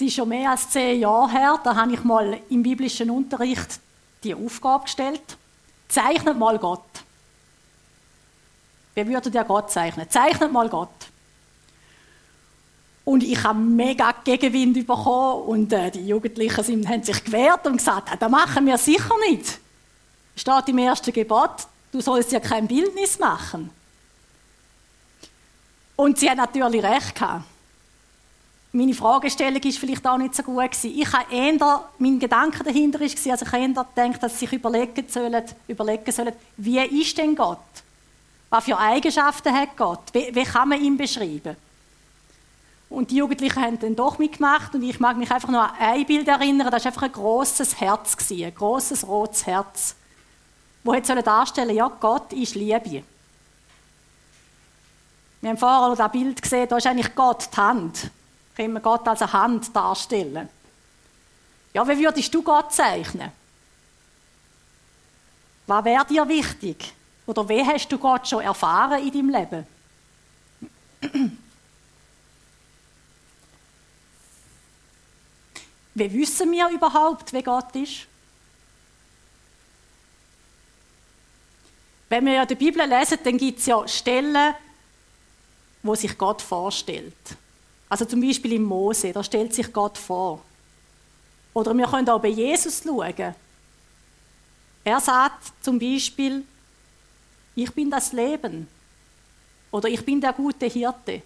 Es ist schon mehr als zehn Jahre her, da habe ich mal im biblischen Unterricht die Aufgabe gestellt. Zeichnet mal Gott. Wie würdet ihr Gott zeichnen? Zeichnet mal Gott. Und ich habe mega Gegenwind bekommen und äh, die Jugendlichen sind, haben sich gewehrt und gesagt, das machen wir sicher nicht. Steht im ersten Gebot, du sollst ja kein Bildnis machen. Und sie haben natürlich recht gehabt. Meine Fragestellung ist vielleicht auch nicht so gut gewesen. Ich habe eher, mein Gedanke dahinter ist also ich habe eher gedacht, dass sie sich überlegen sollen, überlegen sollen, wie ist denn Gott? Was für Eigenschaften hat Gott? Wie, wie kann man ihn beschreiben? Und die Jugendlichen haben dann doch mitgemacht und ich mag mich einfach nur an ein Bild erinnern, das war einfach ein großes Herz, ein großes rotes Herz, wo jetzt darstellen ja, Gott ist Liebe. Wir haben vorher das Bild gesehen, da ist eigentlich Gott die Hand. Können wir Gott als eine Hand darstellen. Ja, wie würdest du Gott zeichnen? Was wäre dir wichtig? Oder wie hast du Gott schon erfahren in deinem Leben? Wie wissen wir überhaupt, wie Gott ist? Wenn wir ja die Bibel lesen, dann gibt es ja Stellen, wo sich Gott vorstellt. Also zum Beispiel im Mose, da stellt sich Gott vor. Oder wir können auch bei Jesus schauen. Er sagt zum Beispiel, ich bin das Leben. Oder ich bin der gute Hirte.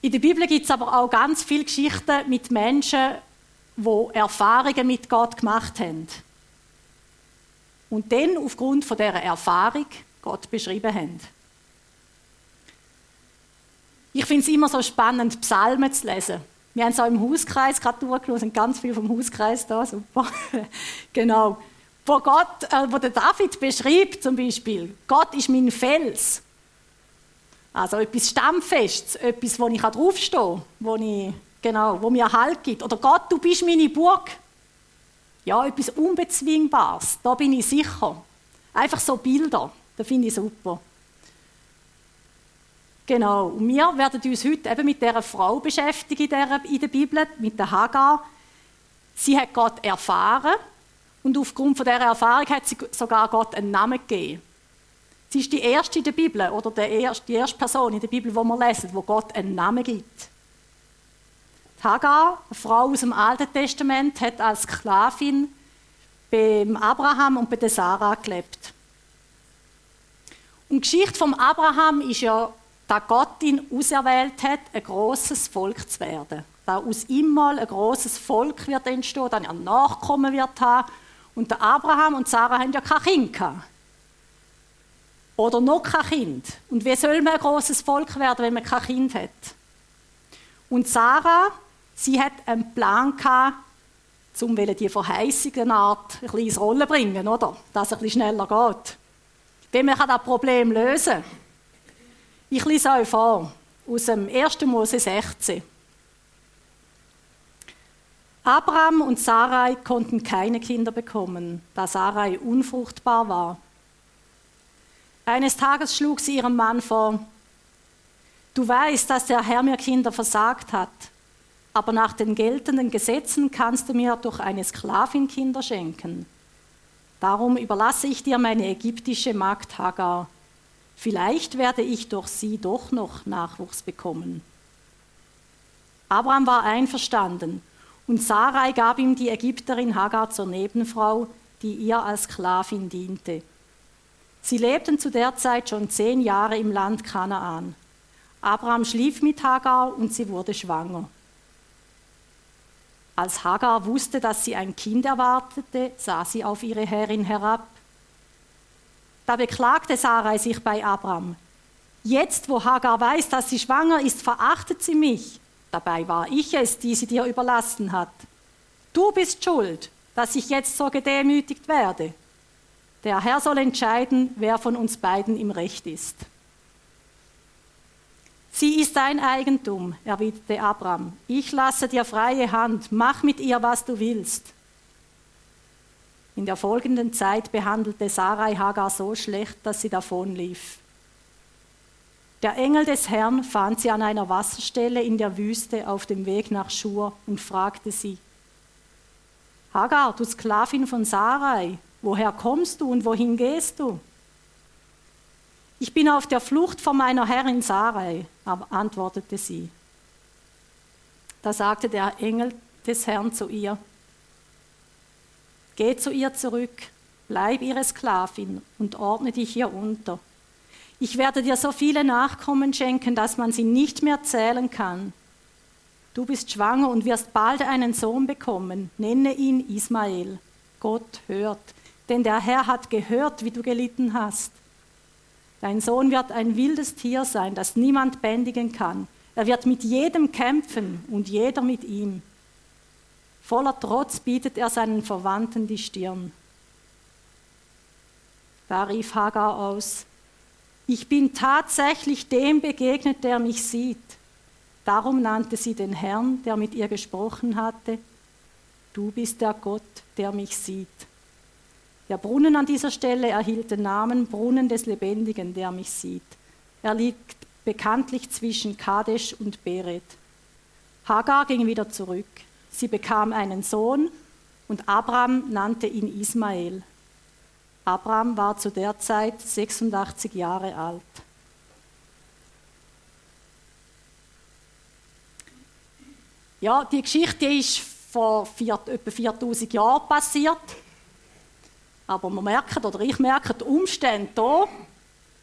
In der Bibel gibt es aber auch ganz viele Geschichten mit Menschen, die Erfahrungen mit Gott gemacht haben. Und dann aufgrund dieser Erfahrung Gott beschrieben haben. Ich finde es immer so spannend, Psalmen zu lesen. Wir haben es auch im Hauskreis gerade durchgelesen, ganz viel vom Hauskreis da, super. genau. Wo Gott, äh, wo der David beschreibt zum Beispiel, Gott ist mein Fels. Also etwas Stammfestes, etwas, wo ich draufstehen kann, wo, ich, genau, wo mir Halt gibt. Oder Gott, du bist meine Burg. Ja, etwas Unbezwingbares, da bin ich sicher. Einfach so Bilder, das finde ich super. Genau, und wir werden uns heute eben mit dieser Frau beschäftigen in der Bibel, mit der Hagar. Sie hat Gott erfahren und aufgrund von dieser Erfahrung hat sie sogar Gott einen Namen gegeben. Sie ist die erste in der Bibel oder die erste Person in der Bibel, die wir lesen, wo Gott einen Namen gibt. Die Hagar, eine Frau aus dem Alten Testament, hat als Sklavin beim Abraham und bei der Sarah gelebt. Und die Geschichte von Abraham ist ja, dass Gott ihn auserwählt hat, ein großes Volk zu werden. Dass aus ihm mal ein großes Volk wird entstehen, dann er Nachkommen wird haben. Und der Abraham und Sarah haben ja kein Kind gehabt oder noch kein Kind. Und wie soll man ein großes Volk werden, wenn man kein Kind hat? Und Sarah, sie hat einen Plan gehabt, um die Verheißungen Art ein bisschen ins Rollen bringen, oder? Dass es ein bisschen schneller geht. Wie man das Problem lösen kann. Ich lese euch vor, aus dem 1. Mose 16. Abraham und Sarai konnten keine Kinder bekommen, da Sarai unfruchtbar war. Eines Tages schlug sie ihrem Mann vor, du weißt, dass der Herr mir Kinder versagt hat, aber nach den geltenden Gesetzen kannst du mir durch eine Sklavin Kinder schenken. Darum überlasse ich dir meine ägyptische Magd Hagar. Vielleicht werde ich durch sie doch noch Nachwuchs bekommen. Abraham war einverstanden und Sarai gab ihm die Ägypterin Hagar zur Nebenfrau, die ihr als Sklavin diente. Sie lebten zu der Zeit schon zehn Jahre im Land Kanaan. Abraham schlief mit Hagar und sie wurde schwanger. Als Hagar wusste, dass sie ein Kind erwartete, sah sie auf ihre Herrin herab. Da beklagte Sarai sich bei Abraham. Jetzt, wo Hagar weiß, dass sie schwanger ist, verachtet sie mich. Dabei war ich es, die sie dir überlassen hat. Du bist schuld, dass ich jetzt so gedemütigt werde. Der Herr soll entscheiden, wer von uns beiden im Recht ist. Sie ist dein Eigentum, erwiderte Abraham. Ich lasse dir freie Hand, mach mit ihr, was du willst. In der folgenden Zeit behandelte Sarai Hagar so schlecht, dass sie davonlief. Der Engel des Herrn fand sie an einer Wasserstelle in der Wüste auf dem Weg nach Schur und fragte sie, Hagar, du Sklavin von Sarai, woher kommst du und wohin gehst du? Ich bin auf der Flucht vor meiner Herrin Sarai, antwortete sie. Da sagte der Engel des Herrn zu ihr, Geh zu ihr zurück, bleib ihre Sklavin und ordne dich ihr unter. Ich werde dir so viele Nachkommen schenken, dass man sie nicht mehr zählen kann. Du bist schwanger und wirst bald einen Sohn bekommen. Nenne ihn Ismael. Gott hört, denn der Herr hat gehört, wie du gelitten hast. Dein Sohn wird ein wildes Tier sein, das niemand bändigen kann. Er wird mit jedem kämpfen und jeder mit ihm. Voller Trotz bietet er seinen Verwandten die Stirn. Da rief Hagar aus, ich bin tatsächlich dem begegnet, der mich sieht. Darum nannte sie den Herrn, der mit ihr gesprochen hatte, du bist der Gott, der mich sieht. Der Brunnen an dieser Stelle erhielt den Namen Brunnen des Lebendigen, der mich sieht. Er liegt bekanntlich zwischen Kadesh und Beret. Hagar ging wieder zurück. Sie bekam einen Sohn und Abraham nannte ihn Ismael. Abraham war zu der Zeit 86 Jahre alt. Ja, die Geschichte ist vor vier, etwa 4000 Jahren passiert. Aber man merkt, oder ich merke, die Umstände hier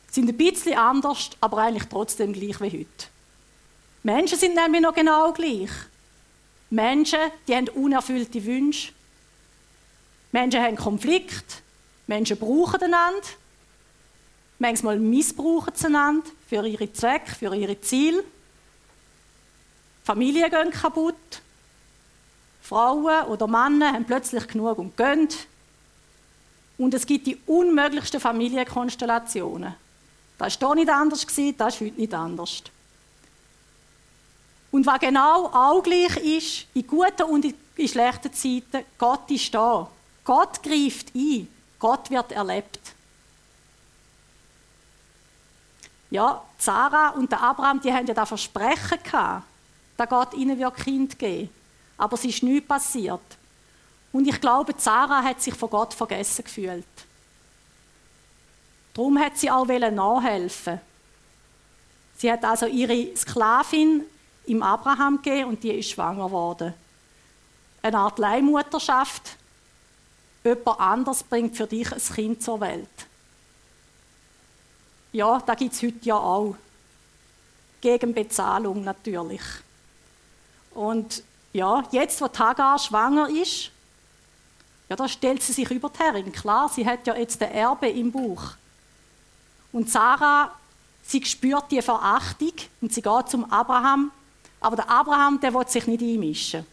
sind ein bisschen anders, aber eigentlich trotzdem gleich wie heute. Menschen sind nämlich noch genau gleich. Menschen, die haben unerfüllte Wünsche. Menschen haben Konflikte. Menschen brauchen einander. Manchmal missbrauchen sie einander für ihre Zwecke, für ihre Ziele. Familien gehen kaputt. Frauen oder Männer haben plötzlich genug und gehen. Und es gibt die unmöglichsten Familienkonstellationen. Das war hier nicht anders, das ist heute nicht anders. Und was genau auch gleich ist, in guten und in schlechten Zeiten, Gott ist da. Gott greift ein. Gott wird erlebt. Ja, Sarah und Abraham, die haben ja das Versprechen gehabt, dass Gott ihnen wird Kind geben. Aber es ist nichts passiert. Und ich glaube, Sarah hat sich von Gott vergessen gefühlt. Darum hat sie auch nachhelfen. Sie hat also ihre Sklavin im Abraham gegeben und die ist schwanger geworden. Eine Art Leihmutterschaft jemand anders bringt für dich ein Kind zur Welt. Ja, da gibt es heute ja auch. Gegen Bezahlung natürlich. Und ja, jetzt, wo Hagar schwanger ist, ja, da stellt sie sich über die Herrin. Klar, sie hat ja jetzt den Erbe im Bauch. Und Sarah, sie spürt die Verachtung und sie geht zum Abraham. Aber der Abraham, der will sich nicht einmischen.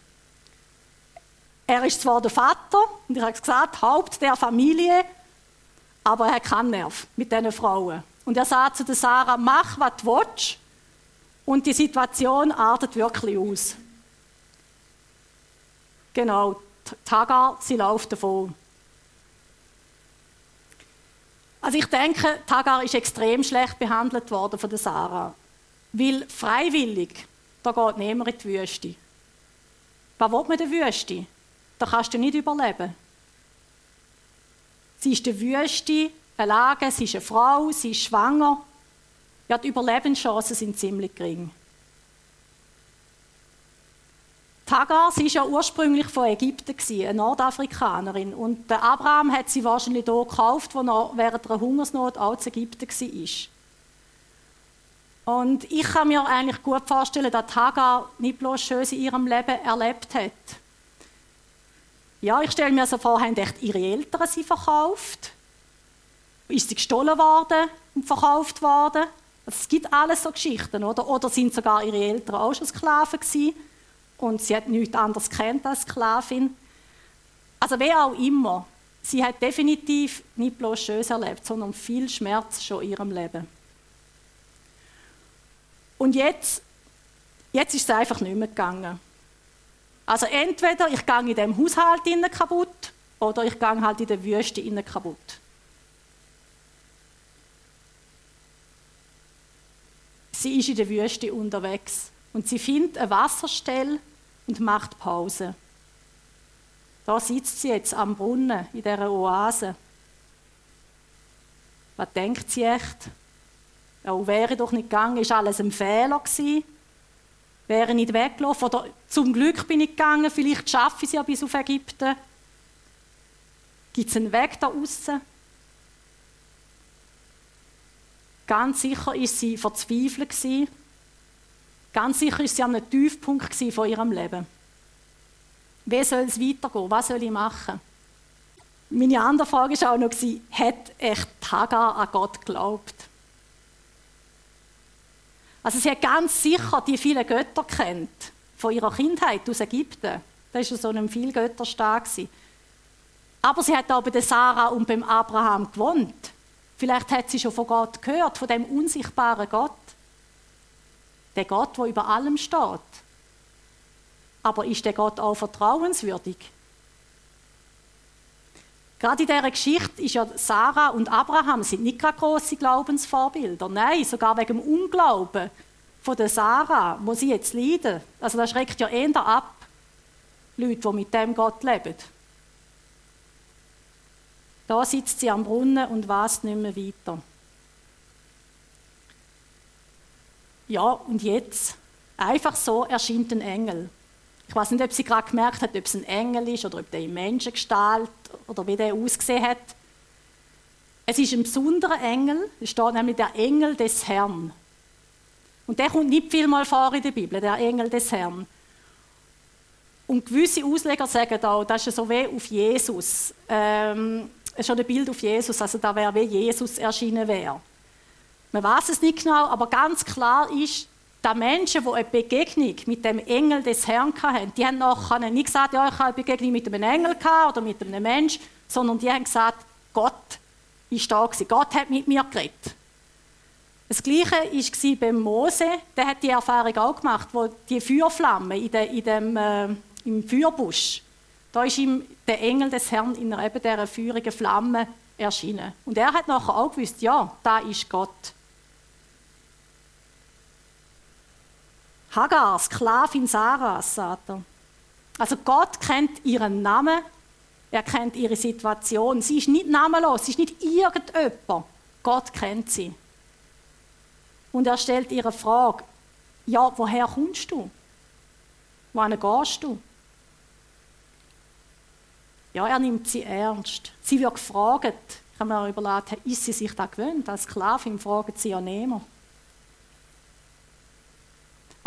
Er ist zwar der Vater, und ich habe gesagt, Haupt der Familie, aber er hat keinen Nerv mit diesen Frauen. Und er sagt zu der Sarah, mach, was du willst. Und die Situation artet wirklich aus. Genau, Tagar, sie läuft davon. Also ich denke, Tagar ist extrem schlecht behandelt worden von der Sarah. Weil freiwillig, da geht niemand in die Wüste. Was will man in der Wüste? Da kannst du nicht überleben. Sie ist in der Wüste belagert, sie ist eine Frau, sie ist schwanger. Ja, die Überlebenschancen sind ziemlich gering. Tagar, sie war ja ursprünglich von Ägypten, eine Nordafrikanerin. Und der Abraham hat sie wahrscheinlich hier gekauft, wo er während einer Hungersnot auch in Ägypten war. Und ich kann mir eigentlich gut vorstellen, dass Hagar nicht bloß Schönes in ihrem Leben erlebt hat. Ja, ich stelle mir so vor, haben echt ihre Eltern sie verkauft? Ist sie gestohlen worden und verkauft worden? Es gibt alles so Geschichten, oder? Oder sind sogar ihre Eltern auch schon Sklaven gewesen und sie hat nichts anderes kennt als Sklavin? Also wer auch immer, sie hat definitiv nicht bloß Schönes erlebt, sondern viel Schmerz schon in ihrem Leben. Und jetzt, jetzt ist es einfach nicht mehr gegangen. Also entweder ich gehe in dem Haushalt kaputt oder ich gehe halt in der Wüste kaputt. Sie ist in der Wüste unterwegs und sie findet eine Wasserstelle und macht Pause. Da sitzt sie jetzt am Brunnen in dieser Oase. Was denkt sie echt? Ja, wäre doch nicht gegangen, ist alles ein Fehler gewesen. Wäre nicht weggelaufen. Oder zum Glück bin ich gegangen, vielleicht schaffe ich es ja bis auf Ägypten. Gibt es einen Weg da außen? Ganz sicher ist sie verzweifelt gewesen. Ganz sicher ist sie an einem Tiefpunkt von ihrem Leben. Wie soll es weitergehen? Was soll ich machen? Meine andere Frage war auch noch, hat echt Hagar an Gott geglaubt? Also sie hat ganz sicher die vielen Götter kennt von ihrer Kindheit aus Ägypten. Da war so ein Vielgötterstaat. Aber sie hat auch bei Sarah und beim Abraham gewohnt. Vielleicht hat sie schon von Gott gehört, von dem unsichtbaren Gott. Der Gott, der über allem steht. Aber ist der Gott auch vertrauenswürdig? Gerade in dieser Geschichte ist ja Sarah und Abraham sind nicht gerade grosse Glaubensvorbilder. Nein, sogar wegen dem Unglauben von der Sarah, wo sie jetzt leiden. Also das schreckt ja eher ab, Leute, die mit dem Gott leben. Da sitzt sie am Brunnen und weiß nicht mehr weiter. Ja, und jetzt, einfach so erscheint ein Engel. Ich weiß nicht, ob sie gerade gemerkt hat, ob es ein Engel ist oder ob der in Menschengestalt oder wie der ausgesehen hat. Es ist ein besonderer Engel, es steht nämlich der Engel des Herrn. Und der kommt nicht viel mal vor in der Bibel, der Engel des Herrn. Und gewisse Ausleger sagen auch, das ist so wie auf Jesus. Ähm, ist schon ein Bild auf Jesus, also da wäre wie Jesus erschienen wäre. Man weiß es nicht genau, aber ganz klar ist, dass Menschen, die eine Begegnung mit dem Engel des Herrn hatten, die haben nachher nicht gesagt, ja, ich habe eine Begegnung mit einem Engel oder mit einem Mensch, sondern die haben gesagt, Gott ist da gewesen. Gott hat mit mir geredet. Das Gleiche war bei Mose, der hat die Erfahrung auch gemacht, wo die Feuerflamme in, de, in dem, äh, im Feuerbusch, da ist ihm der Engel des Herrn in eben dieser feurigen Flamme erschienen. Und er hat nachher auch gewusst, ja, da ist Gott. Hagar, Sklavin Sarahs, sagt er. Also Gott kennt ihren Namen, er kennt ihre Situation. Sie ist nicht namenlos, sie ist nicht irgendjemand. Gott kennt sie. Und er stellt ihre Frage, ja, woher kommst du? Wohin gehst du? Ja, er nimmt sie ernst. Sie wird gefragt. Ich habe mir überlegt, ist sie sich da gewöhnt? Als Sklavin fragen sie ja niemand.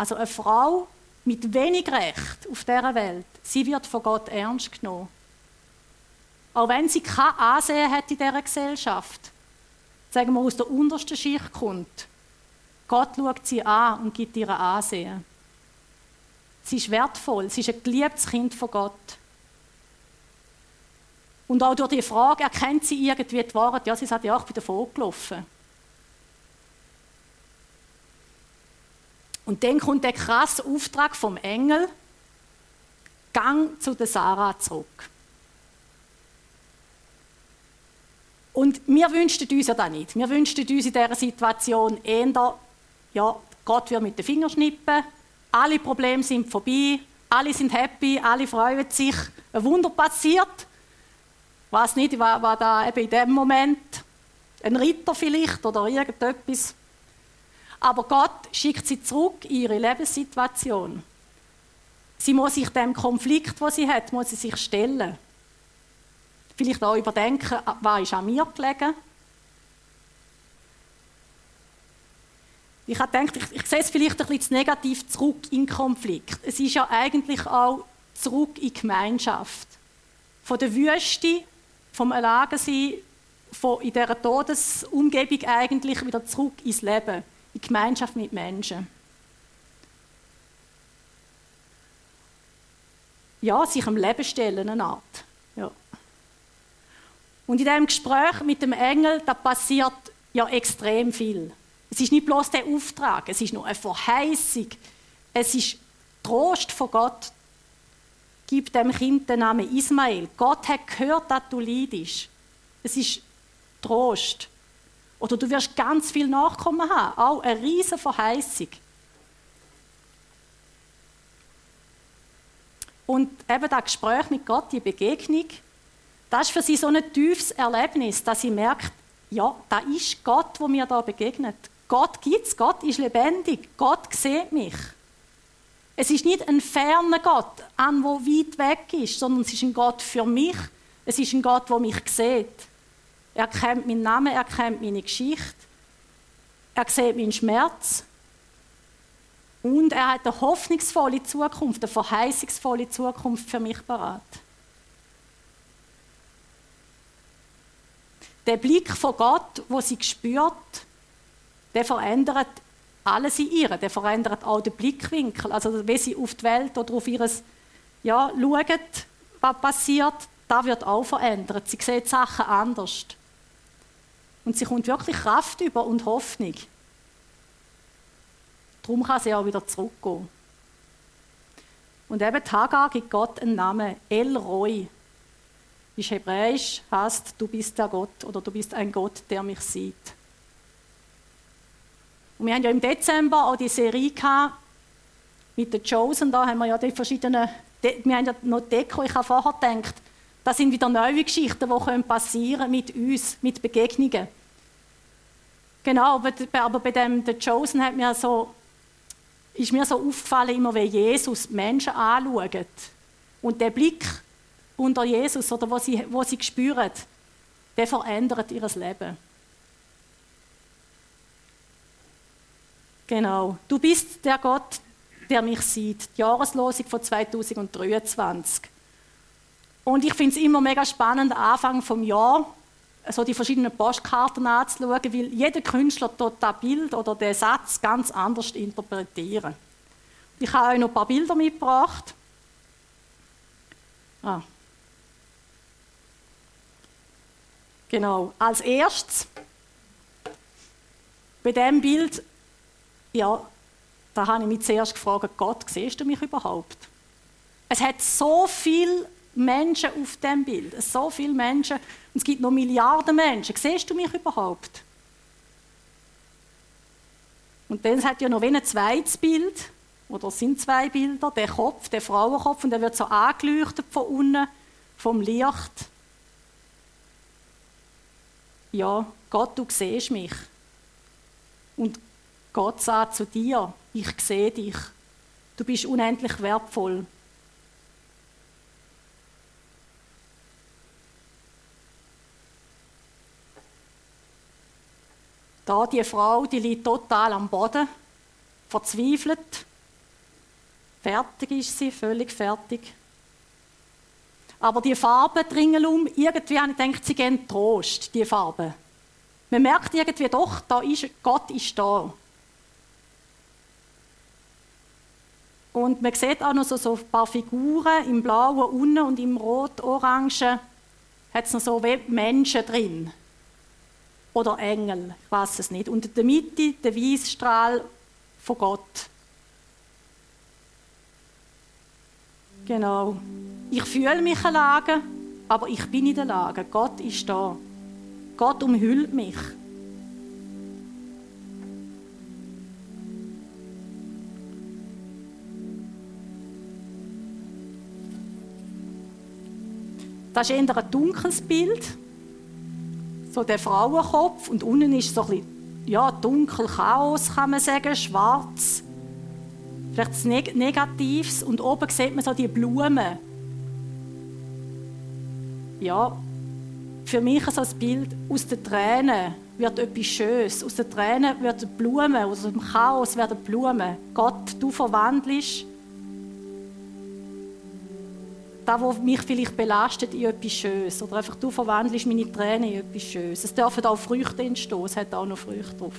Also eine Frau mit wenig Recht auf dieser Welt, sie wird von Gott ernst genommen. Auch wenn sie kein Ansehen hat in dieser Gesellschaft, sagen wir aus der untersten Schicht kommt, Gott schaut sie an und gibt ihr Ansehen. Sie ist wertvoll, sie ist ein geliebtes Kind von Gott. Und auch durch die Frage, erkennt sie irgendwie die Wahrheit? Ja, sie sagt, ja, ich bin davon gelaufen. Und dann kommt der krasse Auftrag vom Engel, Gang zu der Sarah zurück. Und wir wünschten uns ja das nicht. Wir wünschten uns in dieser Situation eher, ja, Gott wird mit den Fingern schnippen, alle Probleme sind vorbei, alle sind happy, alle freuen sich, ein Wunder passiert ich weiß nicht, war da eben in dem Moment ein Ritter vielleicht oder irgendetwas. Aber Gott schickt sie zurück in ihre Lebenssituation. Sie muss sich dem Konflikt, den sie hat, muss sie sich stellen. Vielleicht auch überdenken, was ist an mir gelegen. Ich habe gedacht, ich, ich sehe es vielleicht ein bisschen negativ zurück in Konflikt. Es ist ja eigentlich auch zurück in Gemeinschaft. Von der Wüste vom Alleine von in dieser Todesumgebung eigentlich wieder zurück ins Leben, in Gemeinschaft mit Menschen. Ja, sich am Leben stellen, eine Art. Ja. Und in diesem Gespräch mit dem Engel, da passiert ja extrem viel. Es ist nicht bloß der Auftrag, es ist nur eine Verheißung. Es ist Trost von Gott Gib dem Kind den Namen Ismael. Gott hat gehört, dass du leidest. Es ist Trost. Oder du wirst ganz viel Nachkommen haben. Auch eine riesige Verheißung. Und eben das Gespräch mit Gott, die Begegnung, das ist für sie so ein tiefes Erlebnis, dass sie merkt, ja, da ist Gott, wo mir da begegnet. Gott gibt es, Gott ist lebendig, Gott sieht mich. Es ist nicht ein ferner Gott, ein, der weit weg ist, sondern es ist ein Gott für mich. Es ist ein Gott, der mich sieht. Er kennt meinen Namen, er kennt meine Geschichte. Er sieht meinen Schmerz. Und er hat eine hoffnungsvolle Zukunft, eine verheißungsvolle Zukunft für mich parat. Der Blick von Gott, wo sie spürt, der verändert alles in ihr. Der verändert auch den Blickwinkel. Also, wie sie auf die Welt oder auf ihr ja, schaut, was passiert, das wird auch verändert. Sie sieht Sachen anders. Und sie kommt wirklich Kraft über und Hoffnung. Darum kann sie auch wieder zurückgehen. Und eben Hagar gibt Gott einen Namen, El Roy. Ist hebräisch, heißt, du bist der Gott oder du bist ein Gott, der mich sieht. Und wir haben ja im Dezember auch die Serie gehabt, mit den Chosen, da haben wir ja die verschiedenen, wir haben ja noch Deko, ich habe vorher gedacht, das sind wieder neue Geschichten, die passieren mit uns, mit Begegnungen. Genau, aber bei dem The Chosen hat mir so, ist mir so aufgefallen, immer wie Jesus Menschen anschaut. Und der Blick unter Jesus, oder wo sie, wo sie spüren, der verändert ihr Leben. Genau. Du bist der Gott, der mich sieht. Die Jahreslosung von 2023. Und ich finde es immer mega spannend, Anfang vom Jahr so die verschiedenen Postkarten anzuschauen, weil jeder Künstler dort das Bild oder den Satz ganz anders interpretieren. Ich habe euch noch ein paar Bilder mitgebracht. Ah. Genau. Als erstes bei diesem Bild ja, da habe ich mich zuerst gefragt, Gott, siehst du mich überhaupt? Es hat so viele Menschen auf dem Bild, so viele Menschen, und es gibt noch Milliarden Menschen. Siehst du mich überhaupt? Und dann hat ja noch ein zweites Bild, oder es sind zwei Bilder, der Kopf, der Frauenkopf, und der wird so angeleuchtet von unten, vom Licht. Ja, Gott, du siehst mich. Und Gott sagt zu dir, ich sehe dich. Du bist unendlich wertvoll. Da die Frau, die liegt total am Boden, verzweifelt. Fertig ist sie, völlig fertig. Aber die Farben dringelum, irgendwie habe ich gedacht, sie geben Trost, die Farben. Man merkt irgendwie doch, da ist, Gott ist da. Und man sieht auch noch so, so ein paar Figuren im Blauen unten und im Rot-Orangen hat es noch so wie Menschen drin. Oder Engel, ich weiß es nicht. Und in der Mitte der Weißstrahl von Gott. Genau. Ich fühle mich in Lage, aber ich bin in der Lage. Gott ist da. Gott umhüllt mich. Das ist eher ein dunkles Bild. So der Frauenkopf. Und unten ist so ein bisschen, ja, dunkel Chaos, kann man sagen, schwarz. Vielleicht das Neg Negatives. Und oben sieht man so die Blumen. Ja, für mich ist so ein Bild, aus den Tränen wird etwas Schönes. Aus den Tränen werden Blumen, aus dem Chaos werden Blumen. Gott, du verwandelst das, was mich vielleicht belastet, in etwas Schönes. Oder einfach, du verwandelst meine Tränen in etwas Schönes. Es dürfen auch Früchte entstehen, es hat auch noch Früchte drauf.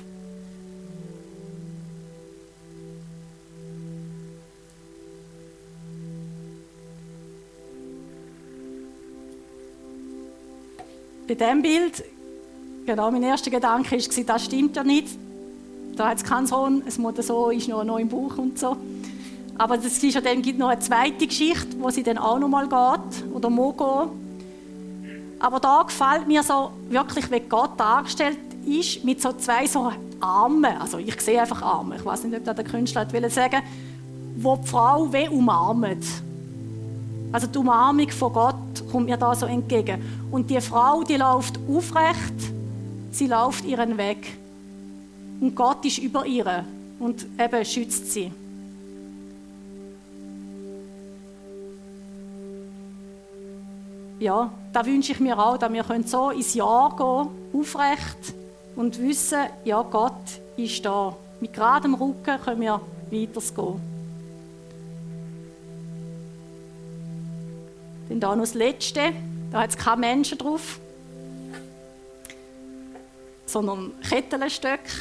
Bei diesem Bild, genau, mein erster Gedanke war, das stimmt ja nicht. Da hat es keinen Sohn, es muss so, ist noch, noch im Buch und so. Aber es ist ja dann, gibt noch eine zweite Geschichte, wo sie dann auch noch mal geht oder muss gehen. Aber da gefällt mir so wirklich, wie Gott dargestellt ist mit so zwei so Armen, also ich sehe einfach Arme, ich weiß nicht, ob das der Künstler will sagen, wo die Frau wie umarmt. Also die Umarmung von Gott kommt mir da so entgegen. Und die Frau, die läuft aufrecht, sie läuft ihren Weg. Und Gott ist über ihr und eben schützt sie. Ja, da wünsche ich mir auch, dass wir so ins Jahr gehen, aufrecht und wissen, ja, Gott ist da. Mit geradem Rücken können wir weitergehen. Dann da noch das Letzte, da hat es keine Menschen drauf, sondern Kettelstöcke.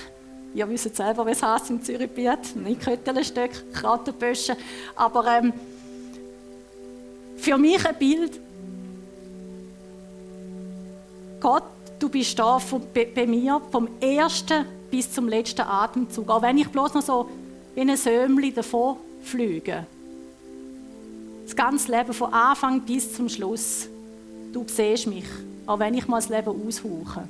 Ihr wisst selber, was es heißt im Zürichbiet. Nicht Kettelstöcke, Kratenböschen. Aber ähm, für mich ein Bild, du bist da von, bei, bei, mir vom ersten bis zum letzten Atemzug. Auch wenn ich bloß noch so wie ein Sömli davon fliege. Das ganze Leben von Anfang bis zum Schluss. Du siehst mich, auch wenn ich mal das Leben aushauche.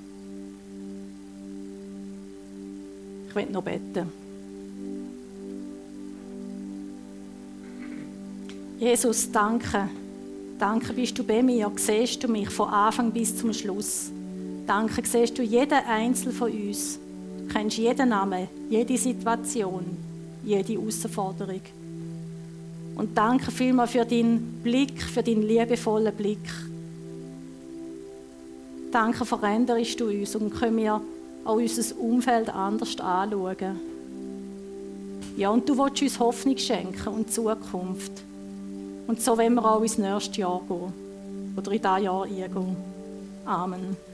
Ich will noch beten. Jesus, danke. Danke bist du bei mir. Siehst du mich von Anfang bis zum Schluss. Danke siehst du jeden Einzelnen von uns. Du kennst jeden Namen, jede Situation, jede Herausforderung. Und danke vielmal für deinen Blick, für deinen liebevollen Blick. Danke, veränderst du uns und können wir auch unser Umfeld anders anschauen. Ja, und du willst uns Hoffnung schenken und Zukunft. Und so wollen wir auch ins nächste Jahr gehen. Oder in dieses Jahr eingehen. Amen.